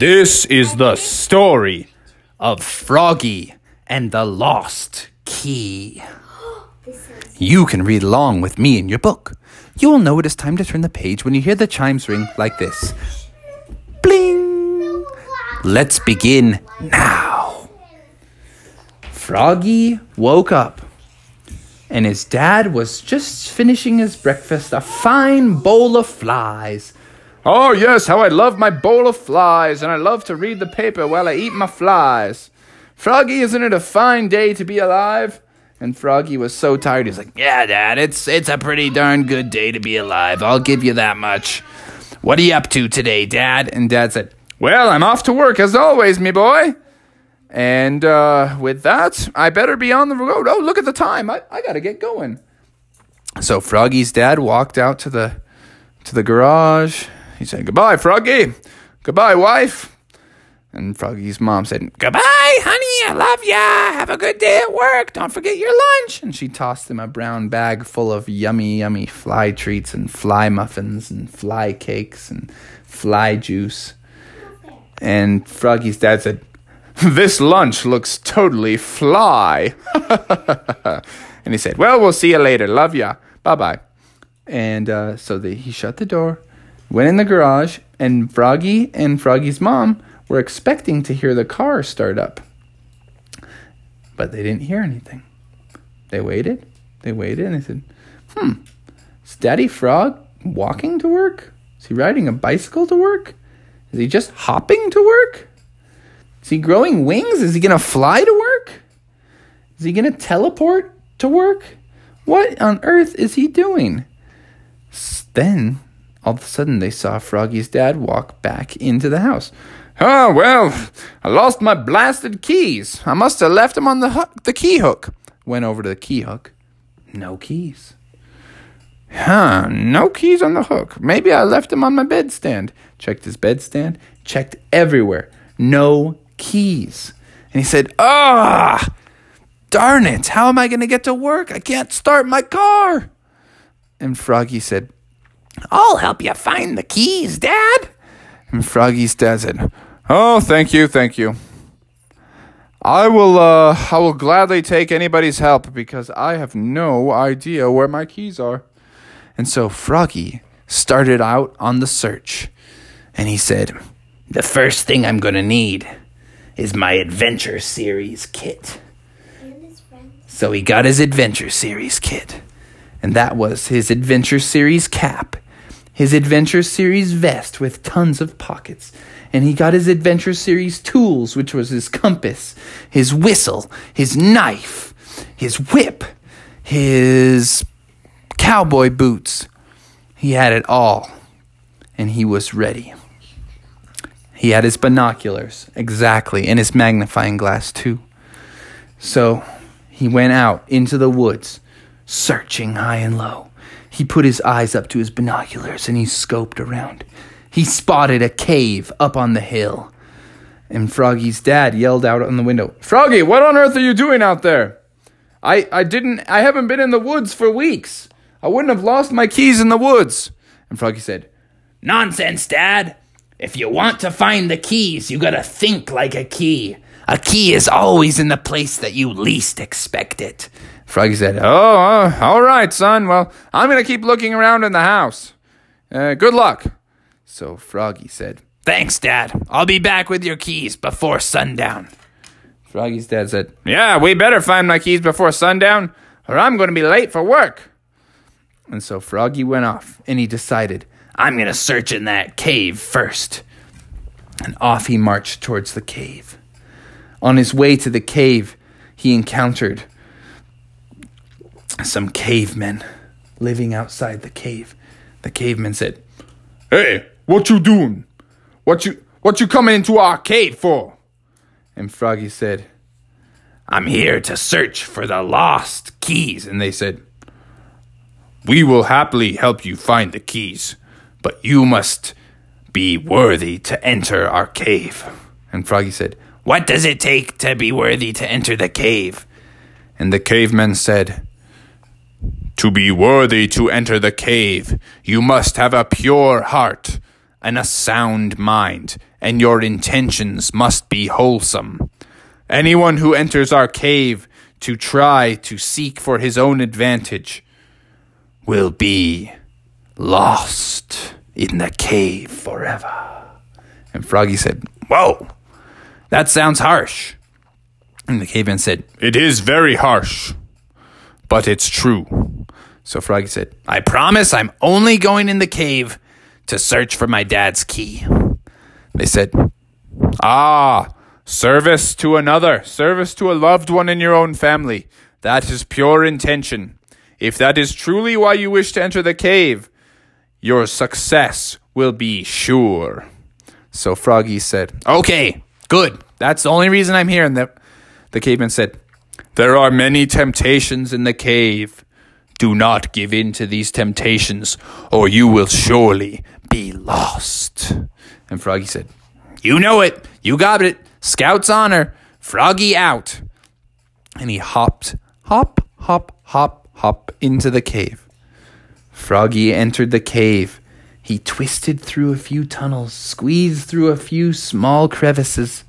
This is the story of Froggy and the Lost Key. You can read along with me in your book. You will know it is time to turn the page when you hear the chimes ring like this. Bling! Let's begin now. Froggy woke up, and his dad was just finishing his breakfast a fine bowl of flies. Oh, yes, how I love my bowl of flies, and I love to read the paper while I eat my flies. Froggy, isn't it a fine day to be alive? And Froggy was so tired, he's like, Yeah, Dad, it's, it's a pretty darn good day to be alive. I'll give you that much. What are you up to today, Dad? And Dad said, Well, I'm off to work as always, me boy. And uh, with that, I better be on the road. Oh, look at the time. I, I got to get going. So Froggy's dad walked out to the to the garage he said, Goodbye, Froggy. Goodbye, wife. And Froggy's mom said, Goodbye, honey. I love ya. Have a good day at work. Don't forget your lunch. And she tossed him a brown bag full of yummy, yummy fly treats and fly muffins and fly cakes and fly juice. And Froggy's dad said, This lunch looks totally fly. and he said, Well, we'll see you later. Love ya. Bye bye. And uh, so the, he shut the door went in the garage, and Froggy and Froggy's mom were expecting to hear the car start up. But they didn't hear anything. They waited, they waited, and they said, Hmm, is Daddy Frog walking to work? Is he riding a bicycle to work? Is he just hopping to work? Is he growing wings? Is he going to fly to work? Is he going to teleport to work? What on earth is he doing? Then all of a sudden, they saw Froggy's dad walk back into the house. Oh, well, I lost my blasted keys. I must have left them on the, hook, the key hook. Went over to the key hook. No keys. Huh, no keys on the hook. Maybe I left them on my bedstand. Checked his bedstand, checked everywhere. No keys. And he said, Ah, darn it. How am I going to get to work? I can't start my car. And Froggy said, I'll help you find the keys, Dad. And Froggy's dad said, Oh, thank you, thank you. I will uh I will gladly take anybody's help because I have no idea where my keys are. And so Froggy started out on the search. And he said, The first thing I'm gonna need is my adventure series kit. So he got his adventure series kit. And that was his adventure series cap his Adventure Series vest with tons of pockets, and he got his Adventure Series tools, which was his compass, his whistle, his knife, his whip, his cowboy boots. He had it all, and he was ready. He had his binoculars, exactly, and his magnifying glass, too. So he went out into the woods, searching high and low. He put his eyes up to his binoculars and he scoped around. He spotted a cave up on the hill. And Froggy's dad yelled out on the window, Froggy, what on earth are you doing out there? I, I didn't, I haven't been in the woods for weeks. I wouldn't have lost my keys in the woods. And Froggy said, Nonsense, Dad. If you want to find the keys, you gotta think like a key. A key is always in the place that you least expect it. Froggy said, Oh, uh, all right, son. Well, I'm going to keep looking around in the house. Uh, good luck. So Froggy said, Thanks, Dad. I'll be back with your keys before sundown. Froggy's dad said, Yeah, we better find my keys before sundown, or I'm going to be late for work. And so Froggy went off, and he decided, I'm going to search in that cave first. And off he marched towards the cave. On his way to the cave, he encountered some cavemen living outside the cave. The caveman said, Hey, what you doing? What you what you coming into our cave for? And Froggy said, I'm here to search for the lost keys. And they said, We will happily help you find the keys, but you must be worthy to enter our cave. And Froggy said, What does it take to be worthy to enter the cave? And the caveman said, to be worthy to enter the cave, you must have a pure heart and a sound mind and your intentions must be wholesome. Anyone who enters our cave to try to seek for his own advantage will be lost in the cave forever. And Froggy said, Whoa, that sounds harsh. And the caveman said, It is very harsh, but it's true. So Froggy said, I promise I'm only going in the cave to search for my dad's key. They said, Ah, service to another, service to a loved one in your own family. That is pure intention. If that is truly why you wish to enter the cave, your success will be sure. So Froggy said, Okay, good. That's the only reason I'm here. And the, the caveman said, There are many temptations in the cave. Do not give in to these temptations, or you will surely be lost. And Froggy said, You know it. You got it. Scout's honor. Froggy out. And he hopped, hop, hop, hop, hop into the cave. Froggy entered the cave. He twisted through a few tunnels, squeezed through a few small crevices,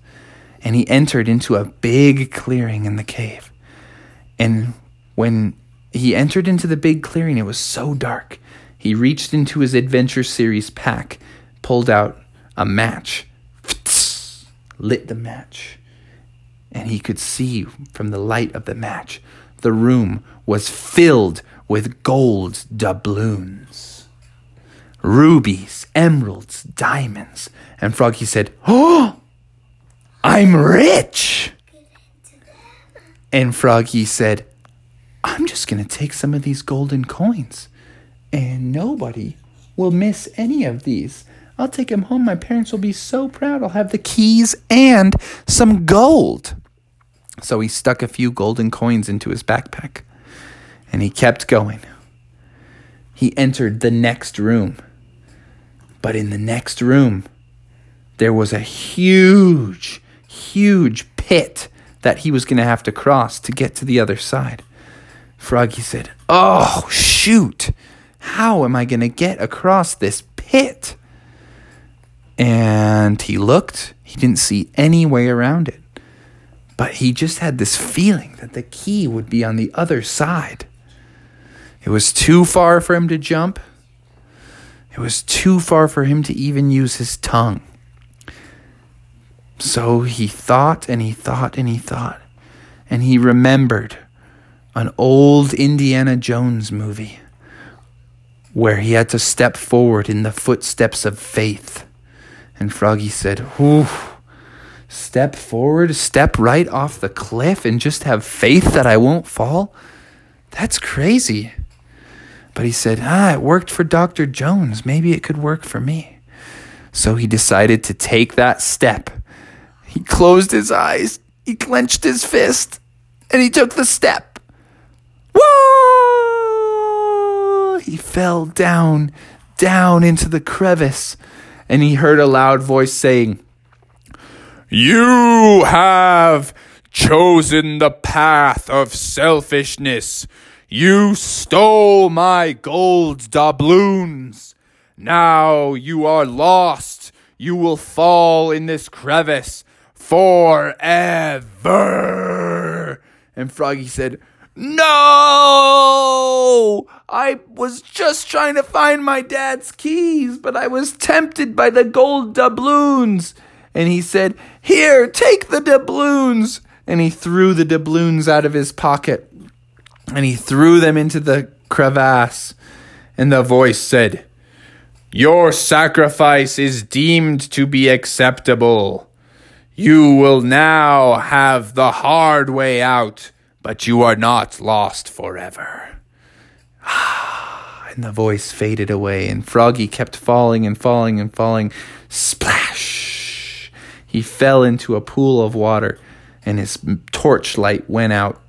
and he entered into a big clearing in the cave. And when he entered into the big clearing, it was so dark. He reached into his adventure series pack, pulled out a match, lit the match, and he could see from the light of the match the room was filled with gold doubloons, rubies, emeralds, diamonds. And Froggy said, Oh, I'm rich. And Froggy said, I'm just going to take some of these golden coins, and nobody will miss any of these. I'll take them home. My parents will be so proud. I'll have the keys and some gold. So he stuck a few golden coins into his backpack and he kept going. He entered the next room. But in the next room, there was a huge, huge pit that he was going to have to cross to get to the other side. Froggy said, Oh, shoot! How am I going to get across this pit? And he looked, he didn't see any way around it. But he just had this feeling that the key would be on the other side. It was too far for him to jump. It was too far for him to even use his tongue. So he thought and he thought and he thought. And he remembered an old Indiana Jones movie where he had to step forward in the footsteps of faith. And Froggy said, Whew, step forward, step right off the cliff, and just have faith that I won't fall? That's crazy. But he said, Ah, it worked for Dr. Jones. Maybe it could work for me. So he decided to take that step. He closed his eyes, he clenched his fist, and he took the step. Whoa! He fell down, down into the crevice, and he heard a loud voice saying, You have chosen the path of selfishness. You stole my gold doubloons. Now you are lost. You will fall in this crevice forever. And Froggy said, No! I was just trying to find my dad's keys, but I was tempted by the gold doubloons. And he said, Here, take the doubloons. And he threw the doubloons out of his pocket and he threw them into the crevasse. And the voice said, Your sacrifice is deemed to be acceptable. You will now have the hard way out, but you are not lost forever. Ah, and the voice faded away, and Froggy kept falling and falling and falling. Splash! He fell into a pool of water, and his torchlight went out.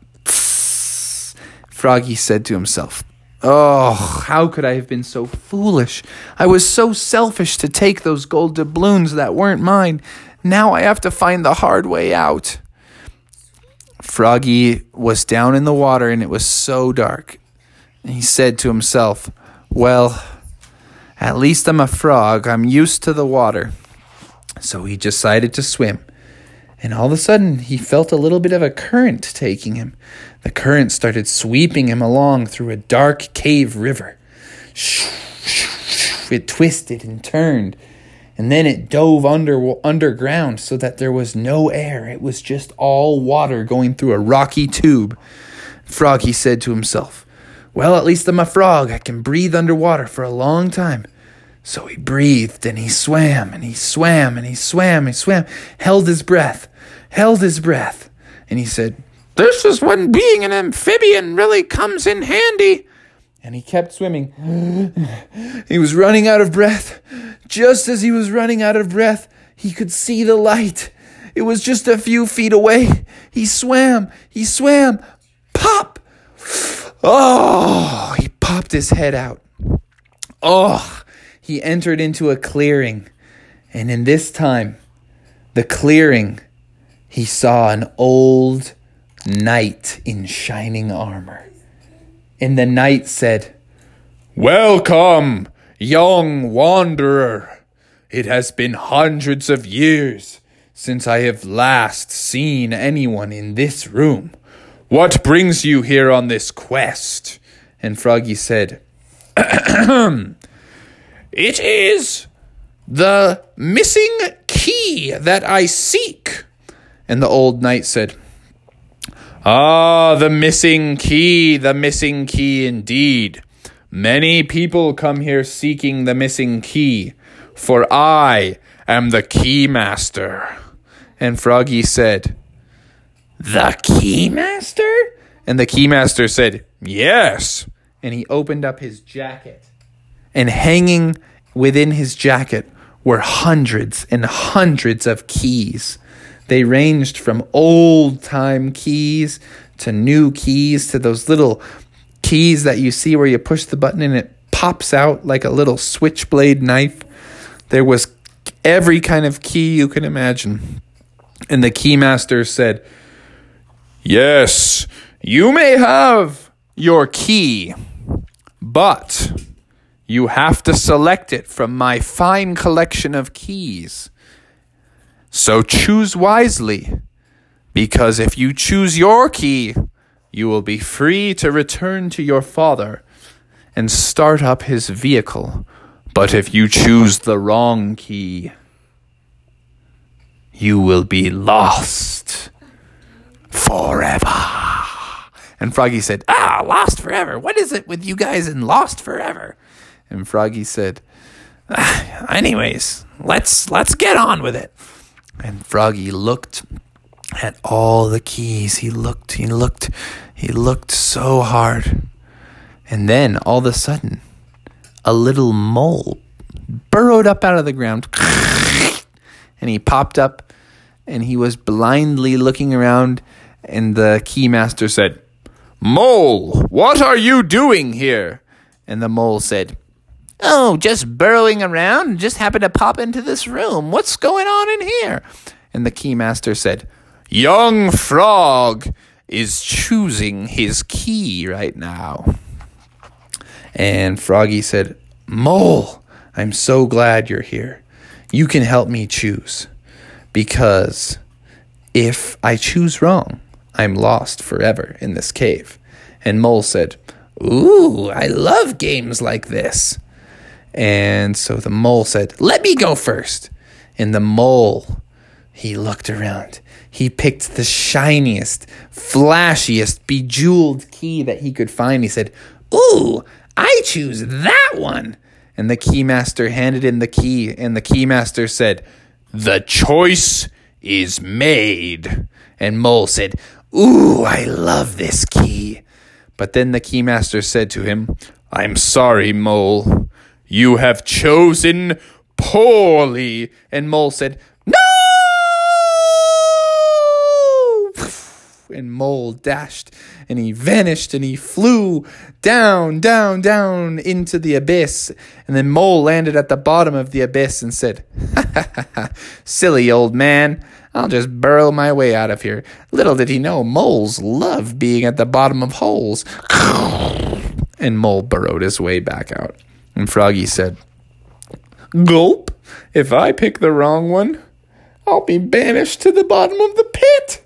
Froggy said to himself, Oh, how could I have been so foolish? I was so selfish to take those gold doubloons that weren't mine. Now I have to find the hard way out. Froggy was down in the water and it was so dark. He said to himself, Well, at least I'm a frog. I'm used to the water. So he decided to swim. And all of a sudden, he felt a little bit of a current taking him. The current started sweeping him along through a dark cave river. It twisted and turned, and then it dove under underground so that there was no air. It was just all water going through a rocky tube. Froggy said to himself, Well, at least I'm a frog. I can breathe underwater for a long time. So he breathed and he swam and he swam and he swam and he swam, held his breath, held his breath, and he said, This is when being an amphibian really comes in handy. And he kept swimming. he was running out of breath. Just as he was running out of breath, he could see the light. It was just a few feet away. He swam, he swam, pop! Oh, he popped his head out. Oh, he entered into a clearing. And in this time, the clearing, he saw an old knight in shining armor. And the knight said, Welcome, young wanderer. It has been hundreds of years since I have last seen anyone in this room. What brings you here on this quest? And Froggy said, It is the missing key that I seek. And the old knight said, Ah, the missing key, the missing key indeed. Many people come here seeking the missing key, for I am the keymaster. And Froggy said, the Keymaster? And the Keymaster said, Yes. And he opened up his jacket. And hanging within his jacket were hundreds and hundreds of keys. They ranged from old time keys to new keys to those little keys that you see where you push the button and it pops out like a little switchblade knife. There was every kind of key you can imagine. And the keymaster said, Yes, you may have your key, but you have to select it from my fine collection of keys. So choose wisely, because if you choose your key, you will be free to return to your father and start up his vehicle. But if you choose the wrong key, you will be lost forever. And Froggy said, Ah, Lost Forever. What is it with you guys in Lost Forever? And Froggy said, ah, Anyways, let's let's get on with it. And Froggy looked at all the keys. He looked, he looked, he looked so hard. And then all of a sudden, a little mole burrowed up out of the ground. And he popped up and he was blindly looking around and the keymaster said, Mole, what are you doing here? And the mole said, Oh, just burrowing around just happened to pop into this room. What's going on in here? And the keymaster said, Young Frog is choosing his key right now. And Froggy said, Mole, I'm so glad you're here. You can help me choose. Because if I choose wrong, I'm lost forever in this cave. And Mole said, Ooh, I love games like this. And so the mole said, Let me go first. And the mole, he looked around. He picked the shiniest, flashiest, bejeweled key that he could find. He said, Ooh, I choose that one. And the keymaster handed him the key, and the keymaster said, The choice is made. And Mole said, Ooh, I love this key. But then the keymaster said to him, I'm sorry, Mole. You have chosen poorly. And Mole said, And Mole dashed and he vanished and he flew down, down, down into the abyss. And then Mole landed at the bottom of the abyss and said, "Ha ha ha! Silly old man. I'll just burrow my way out of here. Little did he know moles love being at the bottom of holes. And Mole burrowed his way back out. And Froggy said, Gulp. If I pick the wrong one, I'll be banished to the bottom of the pit.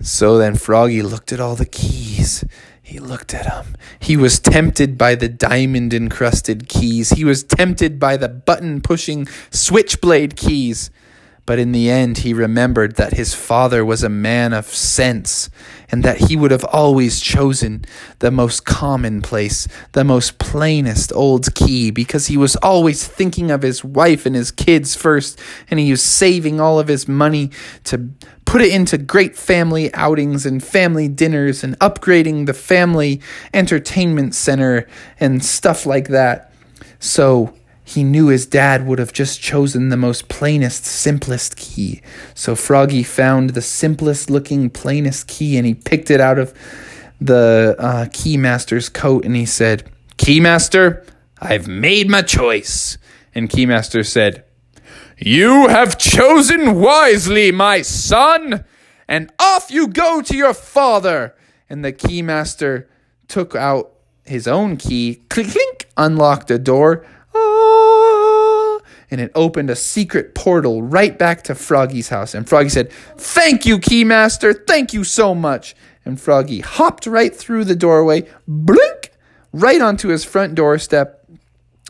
So then Froggy looked at all the keys. He looked at them. He was tempted by the diamond encrusted keys. He was tempted by the button pushing switchblade keys. But in the end, he remembered that his father was a man of sense and that he would have always chosen the most commonplace, the most plainest old key because he was always thinking of his wife and his kids first and he was saving all of his money to put it into great family outings and family dinners and upgrading the family entertainment center and stuff like that. So, he knew his dad would have just chosen the most plainest, simplest key. So Froggy found the simplest looking, plainest key and he picked it out of the uh, keymaster's coat and he said, Keymaster, I've made my choice. And Keymaster said, You have chosen wisely, my son, and off you go to your father. And the Keymaster took out his own key, clink, clink, unlocked a door and it opened a secret portal right back to Froggy's house. And Froggy said, Thank you, Keymaster. Thank you so much. And Froggy hopped right through the doorway, blink, right onto his front doorstep.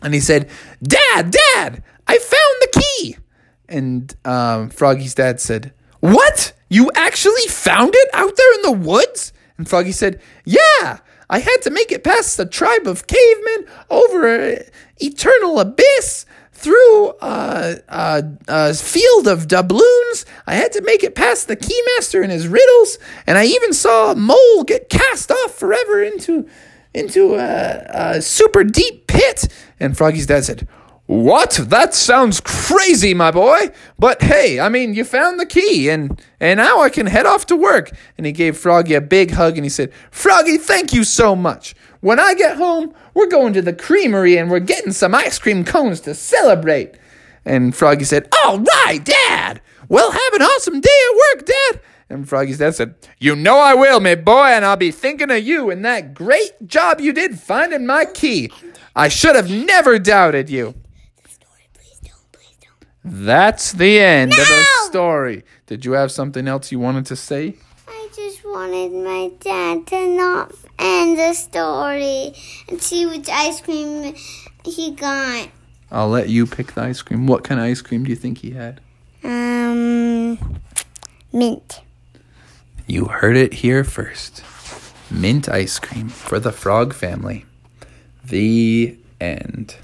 And he said, Dad, Dad, I found the key. And um, Froggy's dad said, What? You actually found it out there in the woods? And Froggy said, Yeah, I had to make it past the tribe of cavemen over an eternal abyss through a, a, a, field of doubloons. I had to make it past the keymaster and his riddles, and I even saw a mole get cast off forever into into a, a super deep pit. And Froggy's dad said, what? That sounds crazy, my boy. But hey, I mean, you found the key and and now I can head off to work. And he gave Froggy a big hug and he said, "Froggy, thank you so much. When I get home, we're going to the creamery and we're getting some ice cream cones to celebrate." And Froggy said, "All right, Dad. Well, have an awesome day at work, Dad." And Froggy's dad said, You know I will, my boy, and I'll be thinking of you and that great job you did finding my key. I should have never doubted you. That's the end no! of the story. Did you have something else you wanted to say? I wanted my dad to not end the story and see which ice cream he got. I'll let you pick the ice cream. What kind of ice cream do you think he had? Um, mint. You heard it here first. Mint ice cream for the frog family. The end.